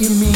you mean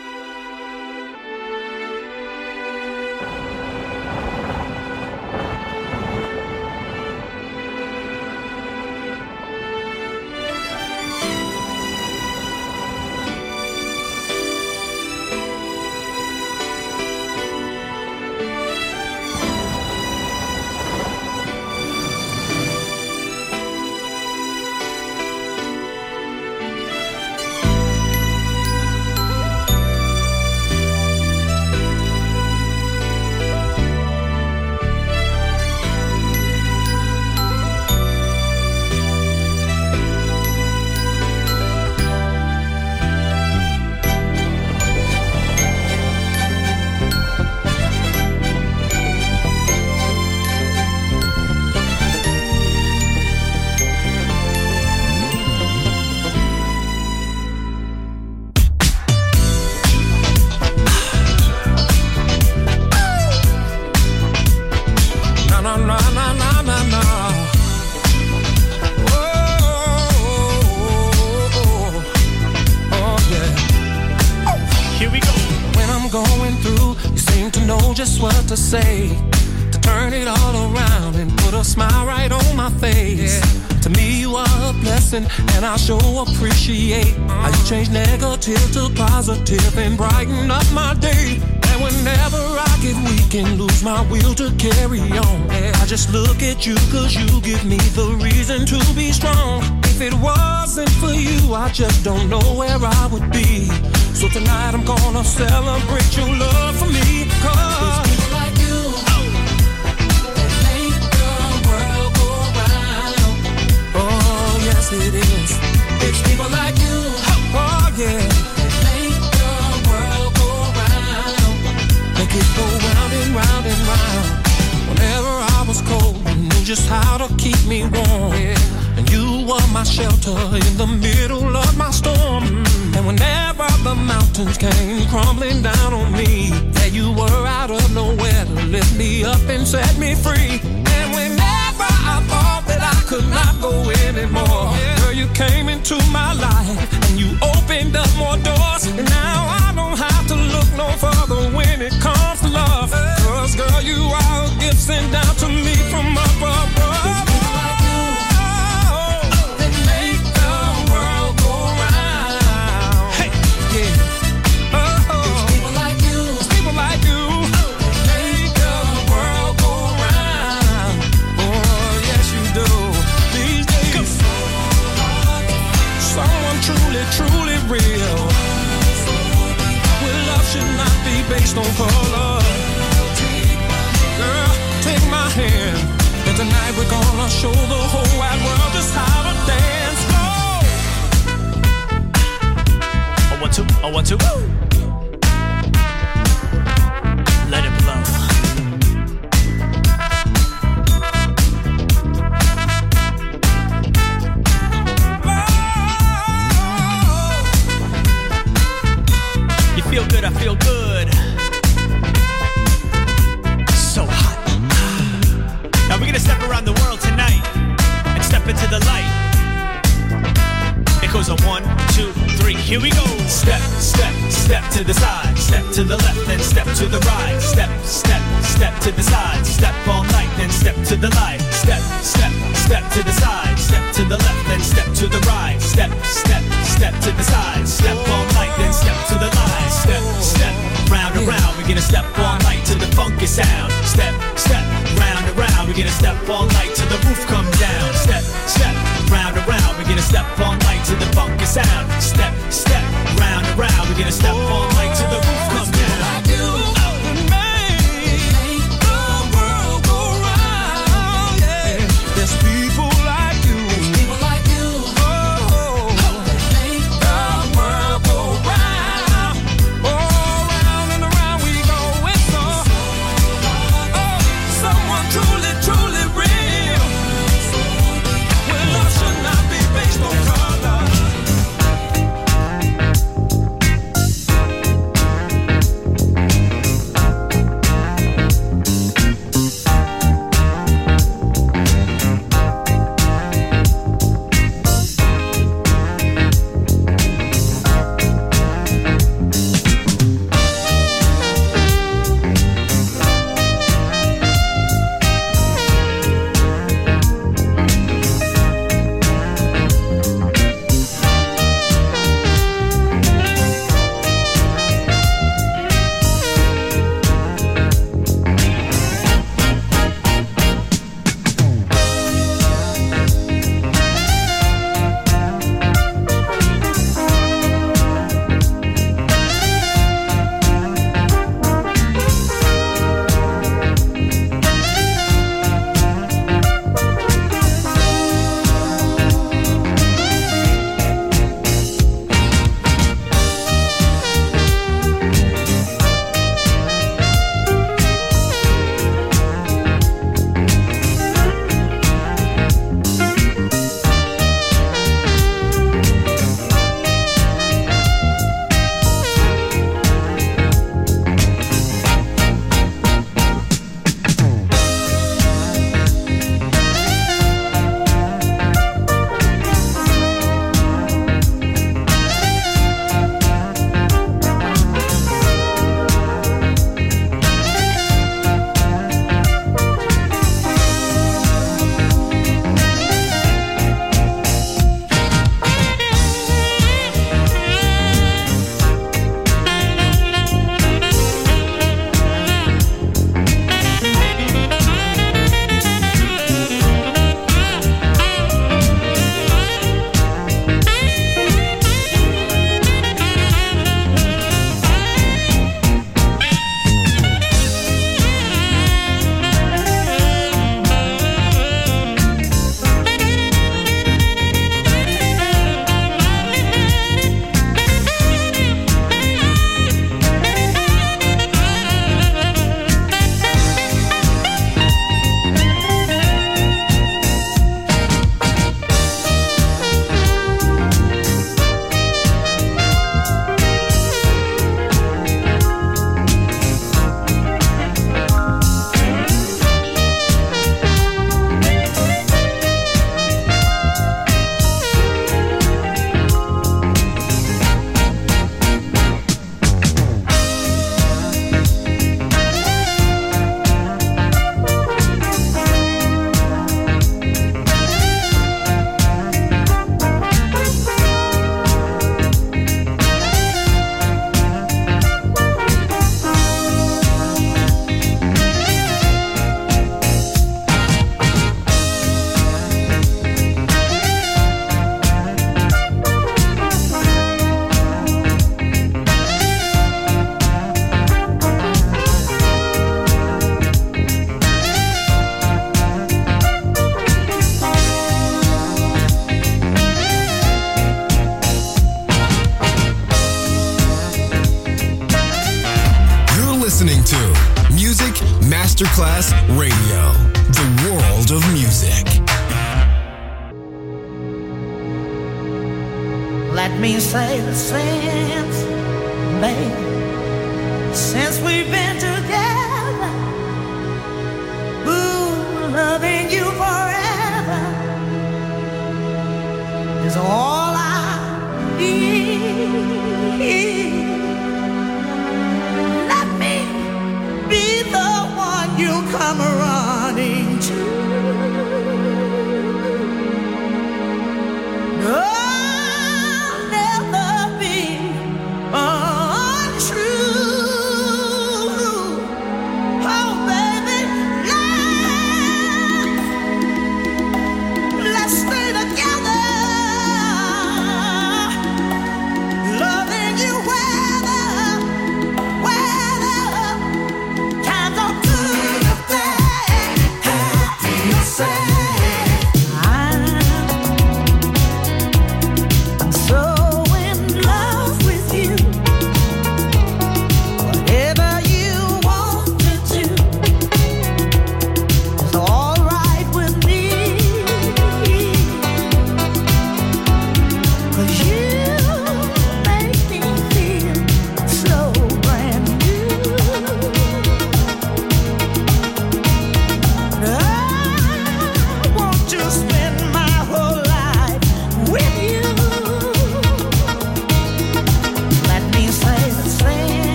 You cause you give me the reason to be strong. If it wasn't for you, I just don't know where I would be. So tonight I'm gonna celebrate your love for me. Cause it's people like you that make the world go round. Oh, yes, it is. It's people like you. Oh, yeah. It go round and round and round. Whenever I was cold you knew just how to keep me warm. Yeah. And you were my shelter in the middle of my storm. And whenever the mountains came crumbling down on me, there you were out of nowhere to lift me up and set me free. And whenever I thought that I could not go anymore, yeah. girl, you came into my life and you opened up more doors. Are a gift sent down tonight we're gonna show the whole wide world just how to dance. Go! I want to, I want to. Here to the left, then step to the right. Step, step, step to the side. Step all night, then step to the light. Step, step, step to the side. Step to the left, then step to the right. Step, step, step to the side. Step all night, then step to the light. Step, step, round and round. We're gonna step all night to the funky sound. Step, step, round and round. We're gonna step all night till the roof comes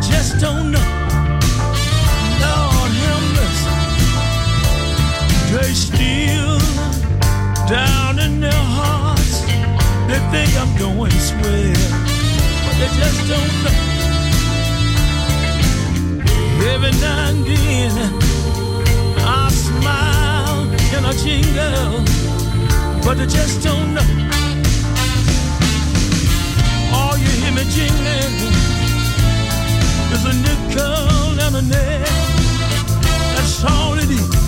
Just don't know. Lord. They down in their hearts. They think I'm going swell, but they just don't know. Every now and then I smile and I jingle, but they just don't know. You hear me jingling a nail. That's all it is.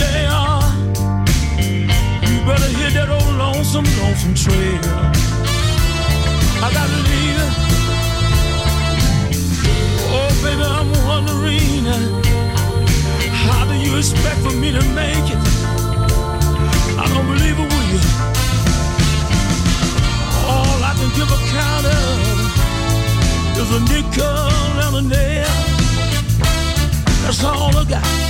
JR, you better hit that old lonesome, lonesome trail. I gotta leave. Oh, baby, I'm wondering, how do you expect for me to make it? I don't believe it, will you? All I can give of is a nickel and a nail. That's all I got.